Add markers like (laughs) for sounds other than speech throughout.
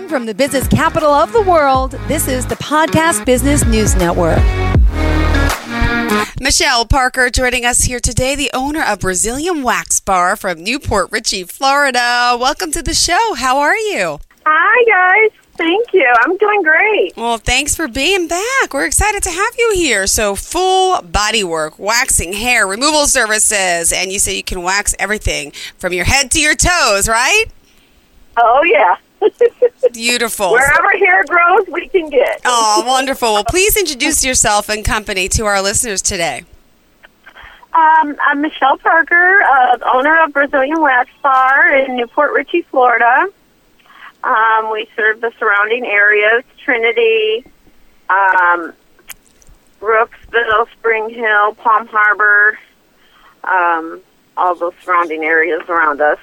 Broadcasting from the business capital of the world, this is the Podcast Business News Network. Michelle Parker joining us here today, the owner of Brazilian Wax Bar from New Port Richey, Florida. Welcome to the show. How are you? Hi, guys. Thank you. I'm doing great. Well, thanks for being back. We're excited to have you here. So, full body work, waxing, hair, removal services, and you say you can wax everything from your head to your toes, right? Oh, yeah. Beautiful. Wherever hair grows, we can get. Oh, wonderful. Well, please introduce yourself and company to our listeners today. Um, I'm Michelle Parker, uh, owner of Brazilian Wax Bar in New Port Richey, Florida. Um, we serve the surrounding areas, Trinity, um, Brooksville, Spring Hill, Palm Harbor, um, all those surrounding areas around us.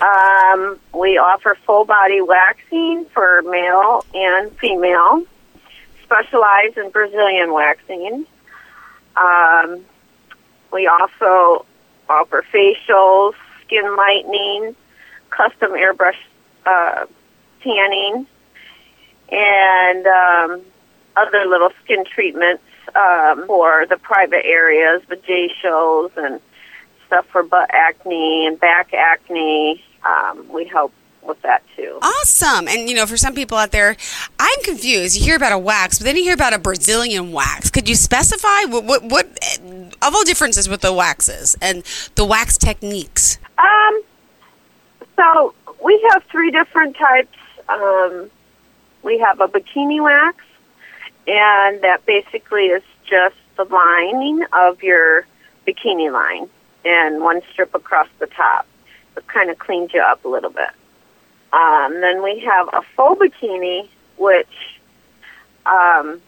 Um, we offer full body waxing for male and female, specialize in Brazilian waxing. Um, we also offer facials, skin lightening, custom airbrush uh, tanning, and um, other little skin treatments um, for the private areas, the J shows, and stuff for butt acne and back acne. Um, we help with that too. Awesome. And, you know, for some people out there, I'm confused. You hear about a wax, but then you hear about a Brazilian wax. Could you specify what, what, what of all differences with the waxes and the wax techniques? Um, so we have three different types. Um, we have a bikini wax, and that basically is just the lining of your bikini line and one strip across the top. It kind of cleans you up a little bit. Um, then we have a faux bikini, which um,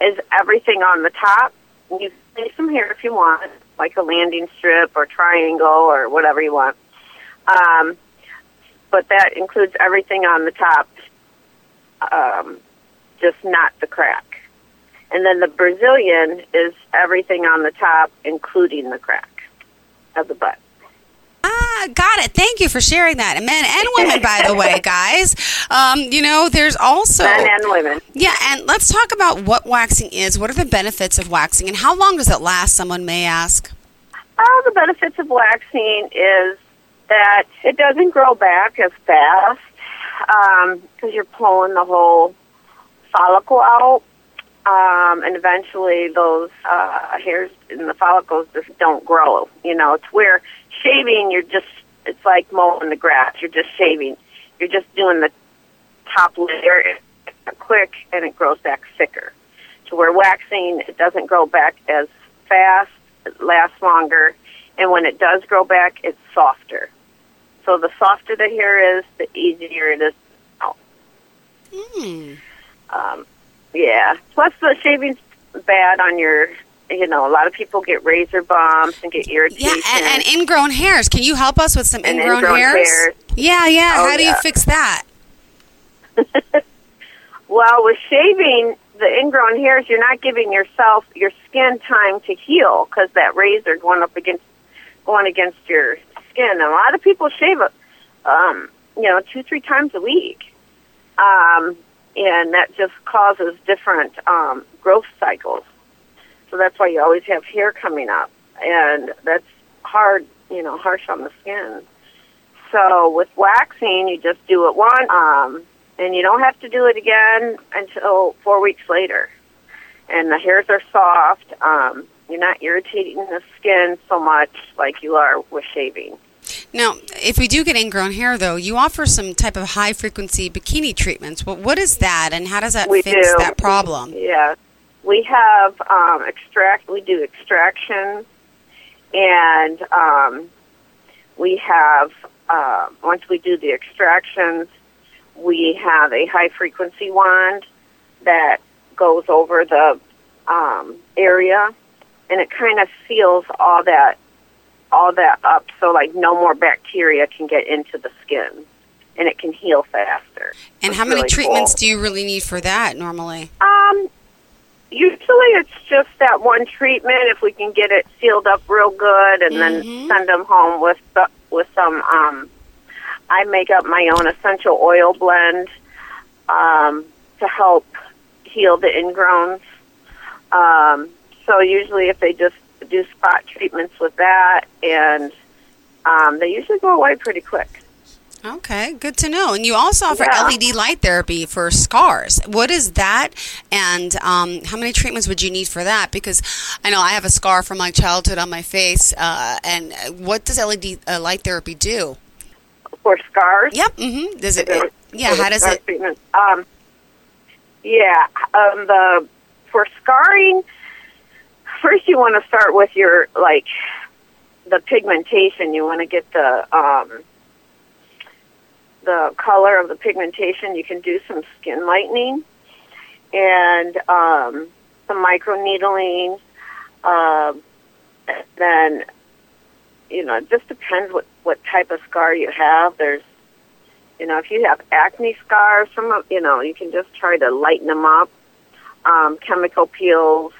is everything on the top. You can place some hair if you want, like a landing strip or triangle or whatever you want. Um, but that includes everything on the top, um, just not the crack. And then the Brazilian is everything on the top, including the crack of the butt. Ah, got it. Thank you for sharing that. And men and women, by the way, (laughs) guys. Um, you know, there's also men and women. Yeah, and let's talk about what waxing is. What are the benefits of waxing, and how long does it last? Someone may ask. Oh, the benefits of waxing is that it doesn't grow back as fast because um, you're pulling the whole follicle out. Um, and eventually those uh, hairs in the follicles just don't grow. You know, it's where shaving, you're just, it's like mowing the grass. You're just shaving. You're just doing the top layer quick and it grows back thicker. To where waxing, it doesn't grow back as fast, it lasts longer, and when it does grow back, it's softer. So the softer the hair is, the easier it is to. Mm. Um, yeah. Plus, the shaving's bad on your. You know, a lot of people get razor bumps and get irritation. Yeah, and, and ingrown hairs. Can you help us with some ingrown, ingrown hairs? hairs? Yeah, yeah. Oh, How do you fix that? (laughs) well, with shaving the ingrown hairs, you're not giving yourself your skin time to heal because that razor going up against going against your skin. And a lot of people shave um, you know, two three times a week, um, and that just causes different um, growth cycles. So that's why you always have hair coming up, and that's hard, you know, harsh on the skin. So with waxing, you just do it one, um, and you don't have to do it again until four weeks later. And the hairs are soft. Um, you're not irritating the skin so much like you are with shaving. Now, if we do get ingrown hair, though, you offer some type of high frequency bikini treatments. What what is that, and how does that We fix do. that problem? Yeah, we have um, extract. We do extraction, and um, we have uh, once we do the extractions, we have a high frequency wand that goes over the um, area, and it kind of seals all that all that up, so like no more bacteria can get into the skin, and it can heal faster. And how many really treatments cool. do you really need for that normally? Um, usually it's just that one treatment. If we can get it sealed up real good, and Mhm. then send them home with the, with some. Um, I make up my own essential oil blend um, to help heal the ingrowns. Um, so usually, if they just do spot treatments with that, and um, they usually go away pretty quick. Okay, good to know. And you also offer Yeah. LED light therapy for scars. What is that? And um, how many treatments would you need for that? Because I know I have a scar from my childhood on my face. Uh, and what does LED uh, light therapy do? For scars, Yep. Mm-hmm. Does it? For- yeah. How does it? Treatment. Um, yeah, um, the for scarring, first you want to start with your like the pigmentation. You want to get the um, the color of the pigmentation. You can do some skin lightening and um, some microneedling. Um, then you know, it just depends what what type of scar you have. There's you know, if you have acne scars, some of you know, you can just try to lighten them up. Um, chemical peels,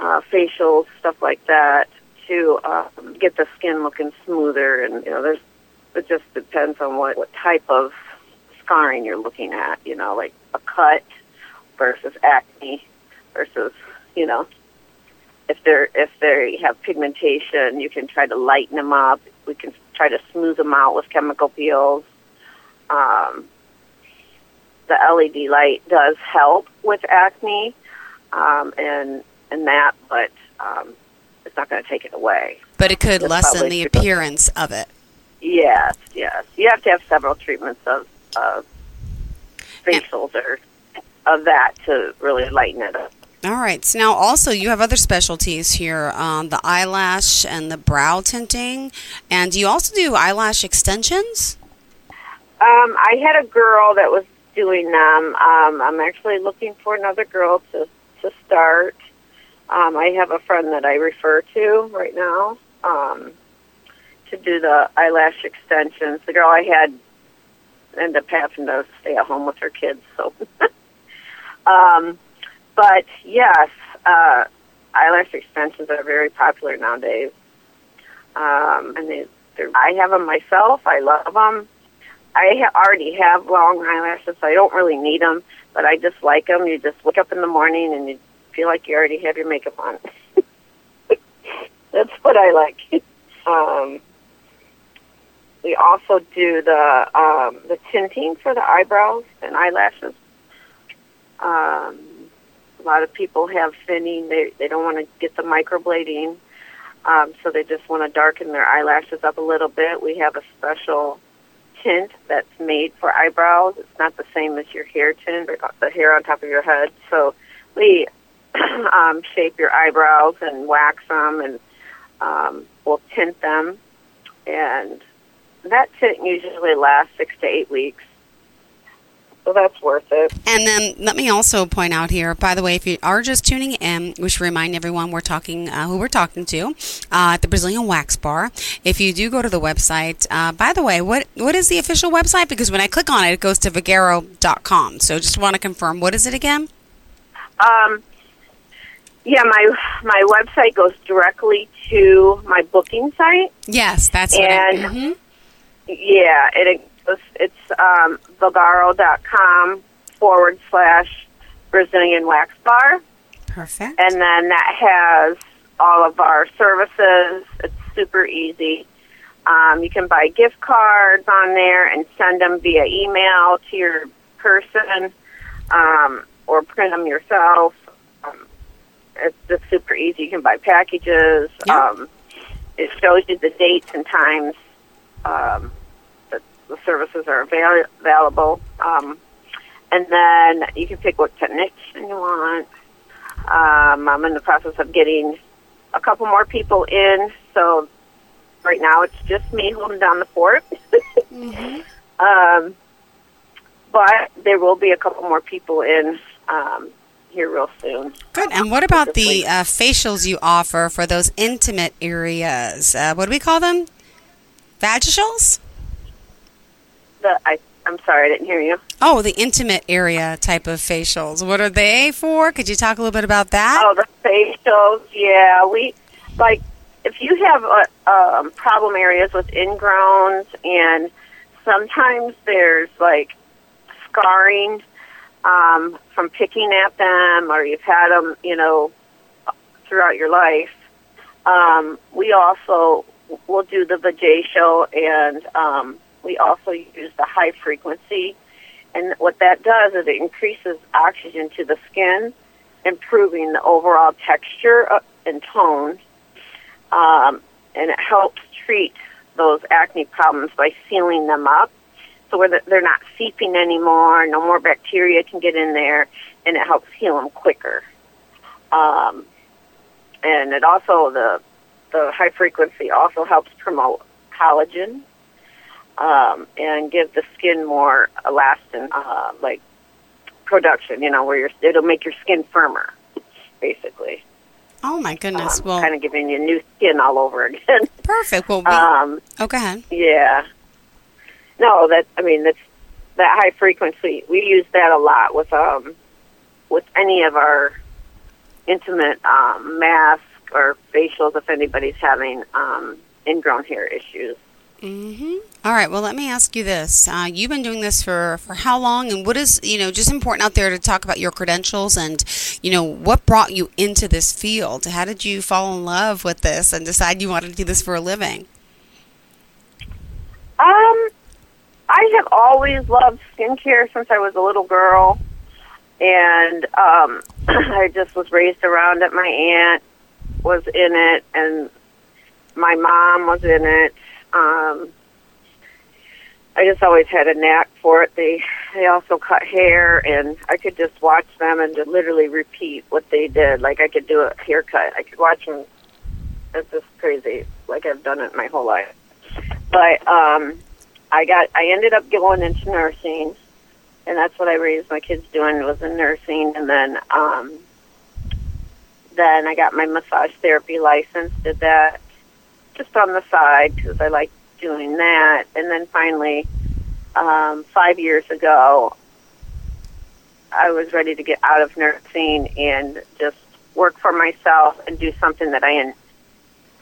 uh, facials, stuff like that, to um, get the skin looking smoother. And you know, there's it just depends on what what type of scarring you're looking at. You know, like a cut versus acne versus you know, if they're if they have pigmentation, you can try to lighten them up. We can try to smooth them out with chemical peels um, the LED light does help with acne um, and and that, but um, it's not going to take it away. But it could That's lessen the appearance of it. Yes, yes. You have to have several treatments of uh, facials or of that to really lighten it up. All right. So now also you have other specialties here, um, the eyelash and the brow tinting, and you also do eyelash extensions. Um, I had a girl that was doing them. Um, I'm actually looking for another girl to to start. Um, I have a friend that I refer to right now um, to do the eyelash extensions. The girl I had ended up having to stay at home with her kids, so. (laughs) um, but yes, uh, eyelash extensions are very popular nowadays, um, and they. I have them myself. I love them. I ha- already have long eyelashes, so I don't really need them. But I just like them. You just wake up in the morning and you feel like you already have your makeup on. (laughs) That's what I like. um, we also do the um, the tinting for the eyebrows and eyelashes. Um, a lot of people have thinning. They they don't want to get the microblading, um, so they just want to darken their eyelashes up a little bit. We have a special tint that's made for eyebrows. It's not the same as your hair tint or the hair on top of your head. So we (clears throat) um, shape your eyebrows and wax them, and um, we'll tint them. And that tint usually lasts six to eight weeks. So that's worth it. And then let me also point out here, by the way, if you are just tuning in, we should remind everyone we're talking, uh, who we're talking to, uh, at the Brazilian Wax Bar. If you do go to the website, uh, by the way, what what is the official website? Because when I click on it, it goes to Vagaro.com. So just want to confirm, what is it again? Um, yeah, my my website goes directly to my booking site. Yes, that's what I, And- mhm. Yeah, it it's, it's um, Vagaro.com forward slash Brazilian Wax Bar, perfect. and then that has all of our services. It's super easy. Um, you can buy gift cards on there and send them via email to your person, um, or print them yourself. It's just super easy. You can buy packages. Yeah. Um, it shows you the dates and times um, that the services are avail- available. Um, and then you can pick what technician you want. Um, I'm in the process of getting a couple more people in, so right now it's just me holding down the fort. (laughs) um, but there will be a couple more people in um, here real soon. Good. And what about the uh, facials you offer for those intimate areas? Uh, what do we call them? Vaginals? The, I, I'm sorry, I didn't hear you. Oh, the intimate area type of facials. What are they for? Could you talk a little bit about that? Oh, the facials. Yeah, we like if you have uh, um, problem areas with ingrowns, and sometimes there's like scarring um, from picking at them, or you've had them, you know, throughout your life. Um, we also will do the vajacial, and um, we also use the high frequency. And what that does is it increases oxygen to the skin, improving the overall texture uh, and tone, um, and it helps treat those acne problems by sealing them up so where they're not seeping anymore, no more bacteria can get in there, and it helps heal them quicker. Um, and it also the the high frequency also helps promote collagen um, and give the skin more elastin, uh, like production. You know, where your it'll make your skin firmer, basically. Oh my goodness! Um, well, kind of giving you new skin all over again. perfect. Well, we, (laughs) um, oh, go ahead. Yeah. No, that I mean that's that high frequency. We use that a lot with um with any of our intimate um, masks or facials if anybody's having um, ingrown hair issues. Mm-hmm. All right. Well, let me ask you this: uh, You've been doing this for for how long, and what is you know just important out there to talk about your credentials and you know what brought you into this field? How did you fall in love with this and decide you wanted to do this for a living? Um, I have always loved skincare since I was a little girl, and um, (clears throat) I just was raised around it. My aunt was in it, and my mom was in it. Um, I just always had a knack for it. They they also cut hair, and I could just watch them and just literally repeat what they did. Like I could do a haircut. I could watch them. It's just crazy. Like I've done it my whole life. But um, I got I ended up going into nursing, and that's what I raised my kids doing was in nursing, and then um, then I got my massage therapy license. Did that just on the side because I like doing that, and then finally, um, five years ago, I was ready to get out of nursing and just work for myself and do something that I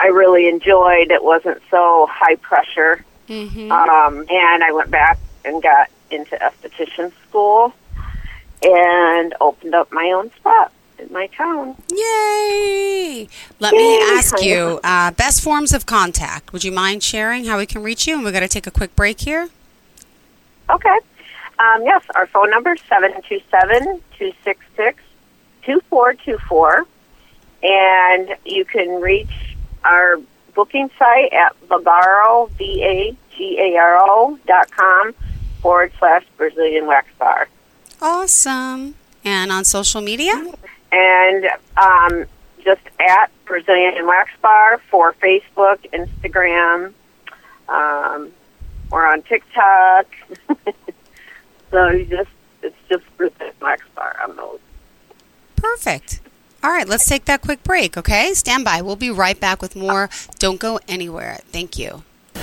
I really enjoyed. It wasn't so high pressure Mm-hmm. um, and I went back and got into esthetician school and opened up my own spot in my town. Yay! Let Yay. me ask you uh, best forms of contact. Would you mind sharing how we can reach you? And we're going to take a quick break here. Okay. Um, yes, our phone number is 727-266-2424. And you can reach our booking site at Vagaro, V-A-G-A-R-O dot com forward slash Brazilian Wax Bar. Awesome. And on social media? And um, just at Brazilian Wax Bar for Facebook, Instagram. Um, we're on TikTok. (laughs) so you just it's just Brazilian Wax Bar on those. Perfect. All right, let's take that quick break, okay? Stand by. We'll be right back with more. Don't go anywhere. Thank you.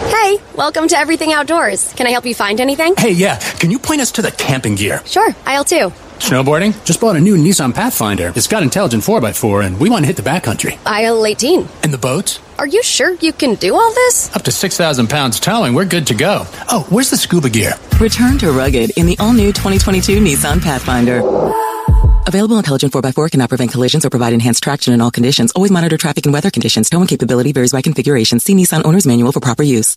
Hey, welcome to Everything Outdoors. Can I help you find anything? Hey, yeah, can you point us to the camping gear? Sure, aisle two. Snowboarding? Just bought a new Nissan Pathfinder. It's got intelligent 4x4, and we want to hit the backcountry. Aisle 18. And the boats? Are you sure you can do all this? Up to 6,000 pounds towing, we're good to go. Oh, where's the scuba gear? Return to rugged in the all-new 2022 Nissan Pathfinder. Available intelligent 4x4 cannot prevent collisions or provide enhanced traction in all conditions. Always monitor traffic and weather conditions. Towing capability varies by configuration. See Nissan Owner's Manual for proper use.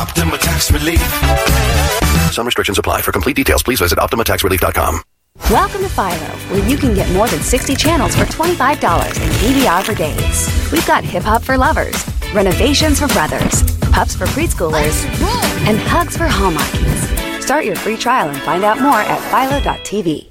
Optima Tax Relief. Some restrictions apply. For complete details, please visit OptimaTaxRelief.com. Welcome to Philo, where you can get more than 60 channels for $25 and DVR for days. We've got hip hop for lovers, renovations for brothers, pups for preschoolers, and hugs for hallmarkies. Start your free trial and find out more at philo.tv.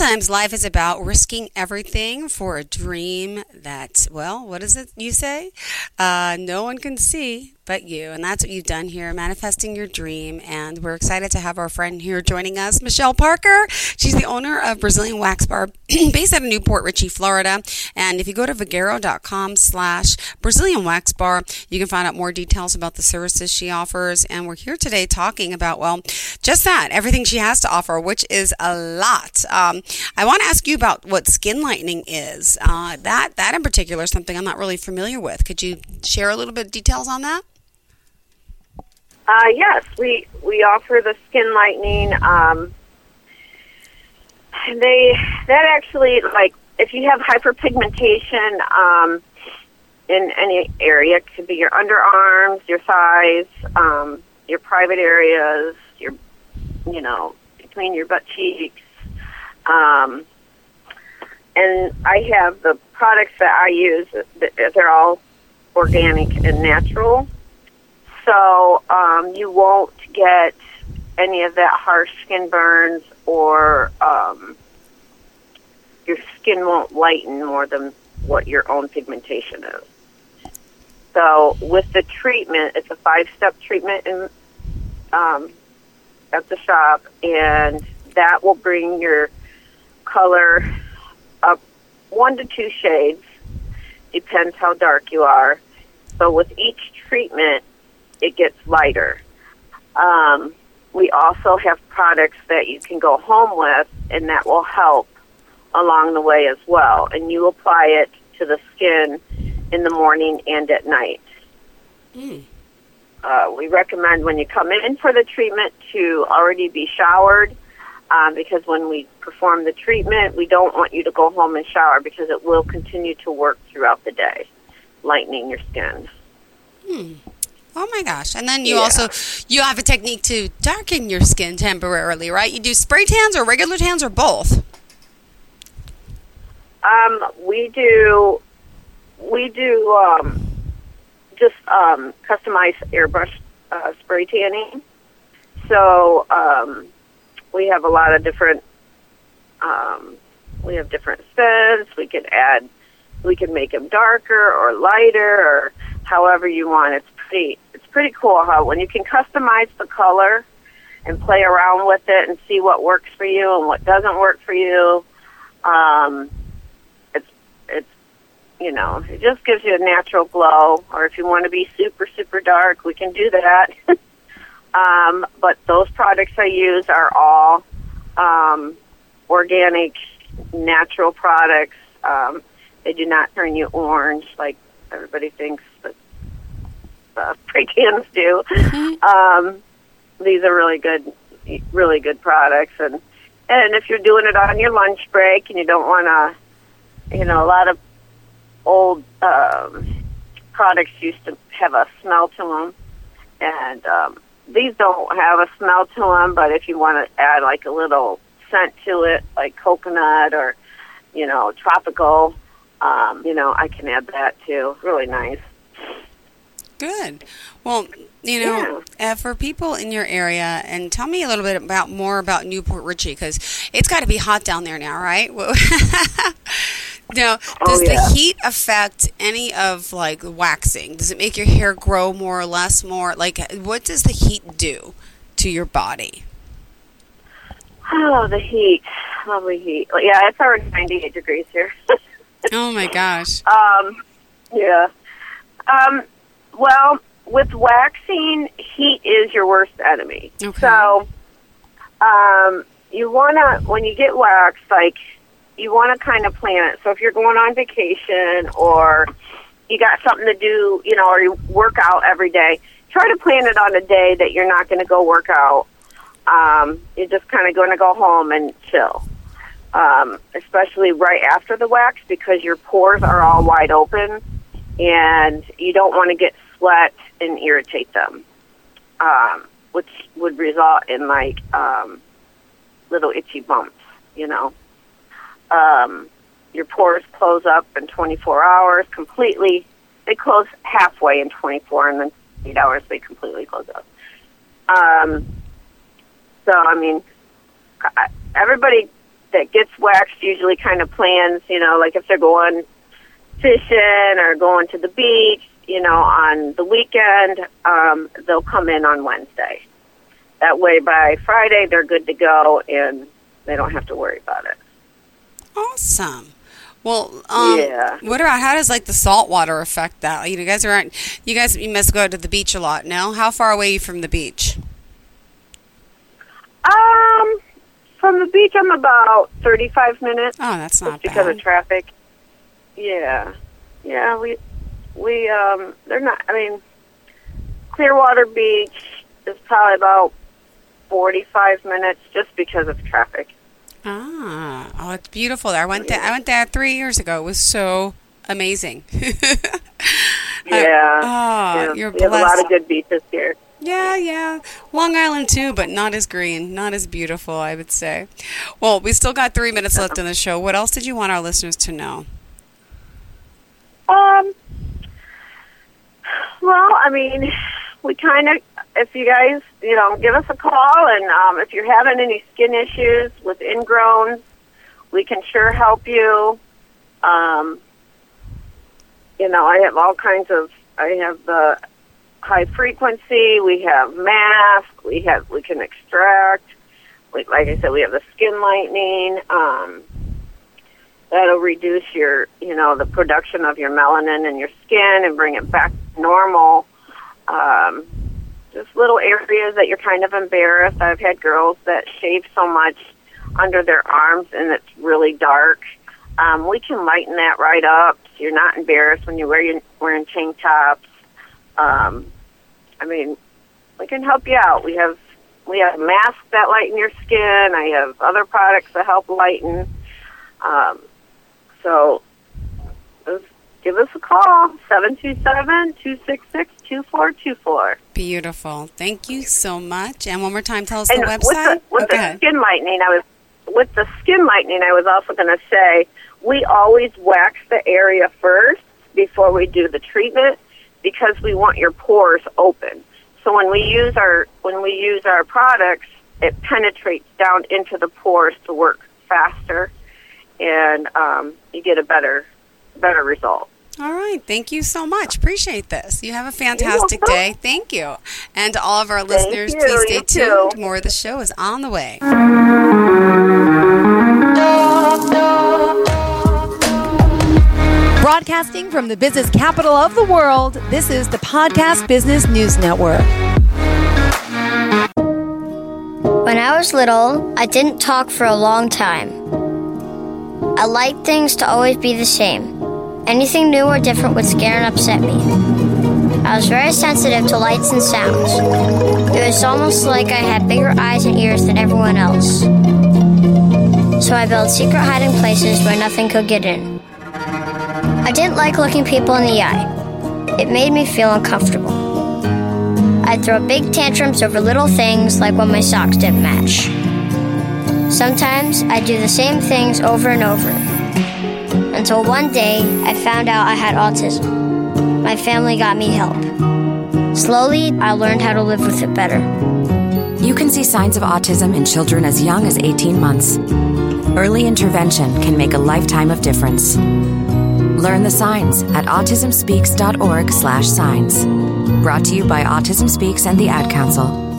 Sometimes life is about risking everything for a dream that, well, what is it you say? Uh, no one can see but you. And that's what you've done here, manifesting your dream. And we're excited to have our friend here joining us, Michelle Parker. She's the owner of Brazilian Wax Bar (clears throat) based out of New Port Richey, Florida. And if you go to vagaro.com slash Brazilian Wax Bar, you can find out more details about the services she offers. And we're here today talking about, well, just that, everything she has to offer, which is a lot. Um, I want to ask you about what skin lightening is. Uh, that, that in particular is something I'm not really familiar with. Could you share a little bit of details on that? Uh, yes, we we offer the skin lightening. Um, they that actually like if you have hyperpigmentation um, in any area, it could be your underarms, your thighs, um, your private areas, your you know between your butt cheeks. Um, and I have the products that I use. They're all organic and natural so um, you won't get any of that harsh skin burns or um, your skin won't lighten more than what your own pigmentation is. So with the treatment, it's a five-step treatment in, um, at the shop, and that will bring your color up one to two shades. Depends how dark you are. So with each treatment, it gets lighter. Um, we also have products that you can go home with, and that will help along the way as well. And you apply it to the skin in the morning and at night. Mm. Uh, we recommend when you come in for the treatment to already be showered um, because when we perform the treatment, we don't want you to go home and shower because it will continue to work throughout the day, lightening your skin. Hmm. Oh my gosh. And then you yeah. also you have a technique to darken your skin temporarily, right? You do spray tans or regular tans or both? Um, we do we do um, just um, customized airbrush uh, spray tanning. So um, we have a lot of different um, we have different scents. We can add we can make them darker or lighter or however you want. It's pretty it's pretty cool how when you can customize the color and play around with it and see what works for you and what doesn't work for you. Um, it's it's you know it just gives you a natural glow. Or if you want to be super super dark, we can do that. (laughs) um, but those products I use are all um, organic, natural products. Um, they do not turn you orange like everybody thinks that uh, (laughs) spray cans do. Mm-hmm. Um, these are really good, really good products, and and if you're doing it on your lunch break and you don't want to, you know, a lot of old um, products used to have a smell to them, and um, these don't have a smell to them. But if you want to add like a little scent to it, like coconut or you know tropical, um, you know, I can add that too. Really nice. Good. Well, you know, yeah. uh, for people in your area, and tell me a little bit about more about New Port Richey because it's got to be hot down there now, right? (laughs) now, oh, does oh, yeah. the heat affect any of like waxing? Does it make your hair grow more or less? More like, what does the heat do to your body? Oh, the heat. Lovely heat. Yeah, it's already 98 degrees here. (laughs) oh my gosh. Um, yeah. Um, well, with waxing, heat is your worst enemy. Okay. So, um, you want to, when you get waxed, like, you want to kind of plan it. So if you're going on vacation or you got something to do, you know, or you work out every day, try to plan it on a day that you're not going to go work out. Um, you're just kind of going to go home and chill. Um, especially right after the wax because your pores are all wide open and you don't want to get sweat and irritate them, um, which would result in like um, little itchy bumps, you know. Um, your pores close up in 24 hours completely. They close halfway in 24, and then eight hours they completely close up. Um, so, I mean, everybody that gets waxed usually kind of plans, you know, like if they're going fishing or going to the beach, you know, on the weekend, um, they'll come in on Wednesday. That way, by Friday, they're good to go and they don't have to worry about it. Awesome. Well, um, Yeah. What about how does like the salt water affect that? You know, you guys aren't. You guys, you must go to the beach a lot. No, how far away are you from the beach? Um, from the beach, I'm about 35 minutes. Oh, that's not because bad. of traffic. Yeah, yeah. We we um, they're not. I mean, Clearwater Beach is probably about 45 minutes just because of traffic. Ah, oh, it's beautiful there. I went there. I went there three years ago. It was so amazing. (laughs) Yeah. oh, yeah. you're we have a lot of good beaches here. Yeah, yeah. Long Island too, but not as green, not as beautiful, I would say. Well, we still got three minutes left in the show. What else did you want our listeners to know? Um. Well, I mean, we kind of, if you guys, you know, give us a call, and um, if you're having any skin issues with ingrowns, we can sure help you. Um, you know, I have all kinds of. I have the high frequency. We have mask. We have. We can extract. We, like I said, we have the skin lightening. Um, that'll reduce your, you know, the production of your melanin in your skin and bring it back normal. Um, just little areas that you're kind of embarrassed. I've had girls that shave so much under their arms and it's really dark. Um, we can lighten that right up. So you're not embarrassed when you're wearing, wearing tank tops. Um, I mean, we can help you out. We have we have masks that lighten your skin. I have other products that help lighten. Um, so give us a call, 727-266-2424. Beautiful. Thank you so much. And one more time, tell us the website. with the, with go the skin lightening, I was with the skin lightening. I was also going to say we always wax the area first before we do the treatment because we want your pores open. So when we use our when we use our products, it penetrates down into the pores to work faster, and um, you get a better better result. All right. Thank you so much. Appreciate this. You have a fantastic day. Thank you. And to all of our listeners, please stay You tuned. too. More of the show is on the way. Broadcasting from the business capital of the world, this is the Podcast Business News Network. When I was little, I didn't talk for a long time. I liked things to always be the same. Anything new or different would scare and upset me. I was very sensitive to lights and sounds. It was almost like I had bigger eyes and ears than everyone else. So I built secret hiding places where nothing could get in. I didn't like looking people in the eye. It made me feel uncomfortable. I'd throw big tantrums over little things like when my socks didn't match. Sometimes I'd do the same things over and over. Until one day I found out I had autism. My family got me help. Slowly, I learned how to live with it better. You can see signs of autism in children as young as 18 months. Early intervention can make a lifetime of difference. Learn the signs at autismspeaks.org/signs. Brought to you by Autism Speaks and the Ad Council.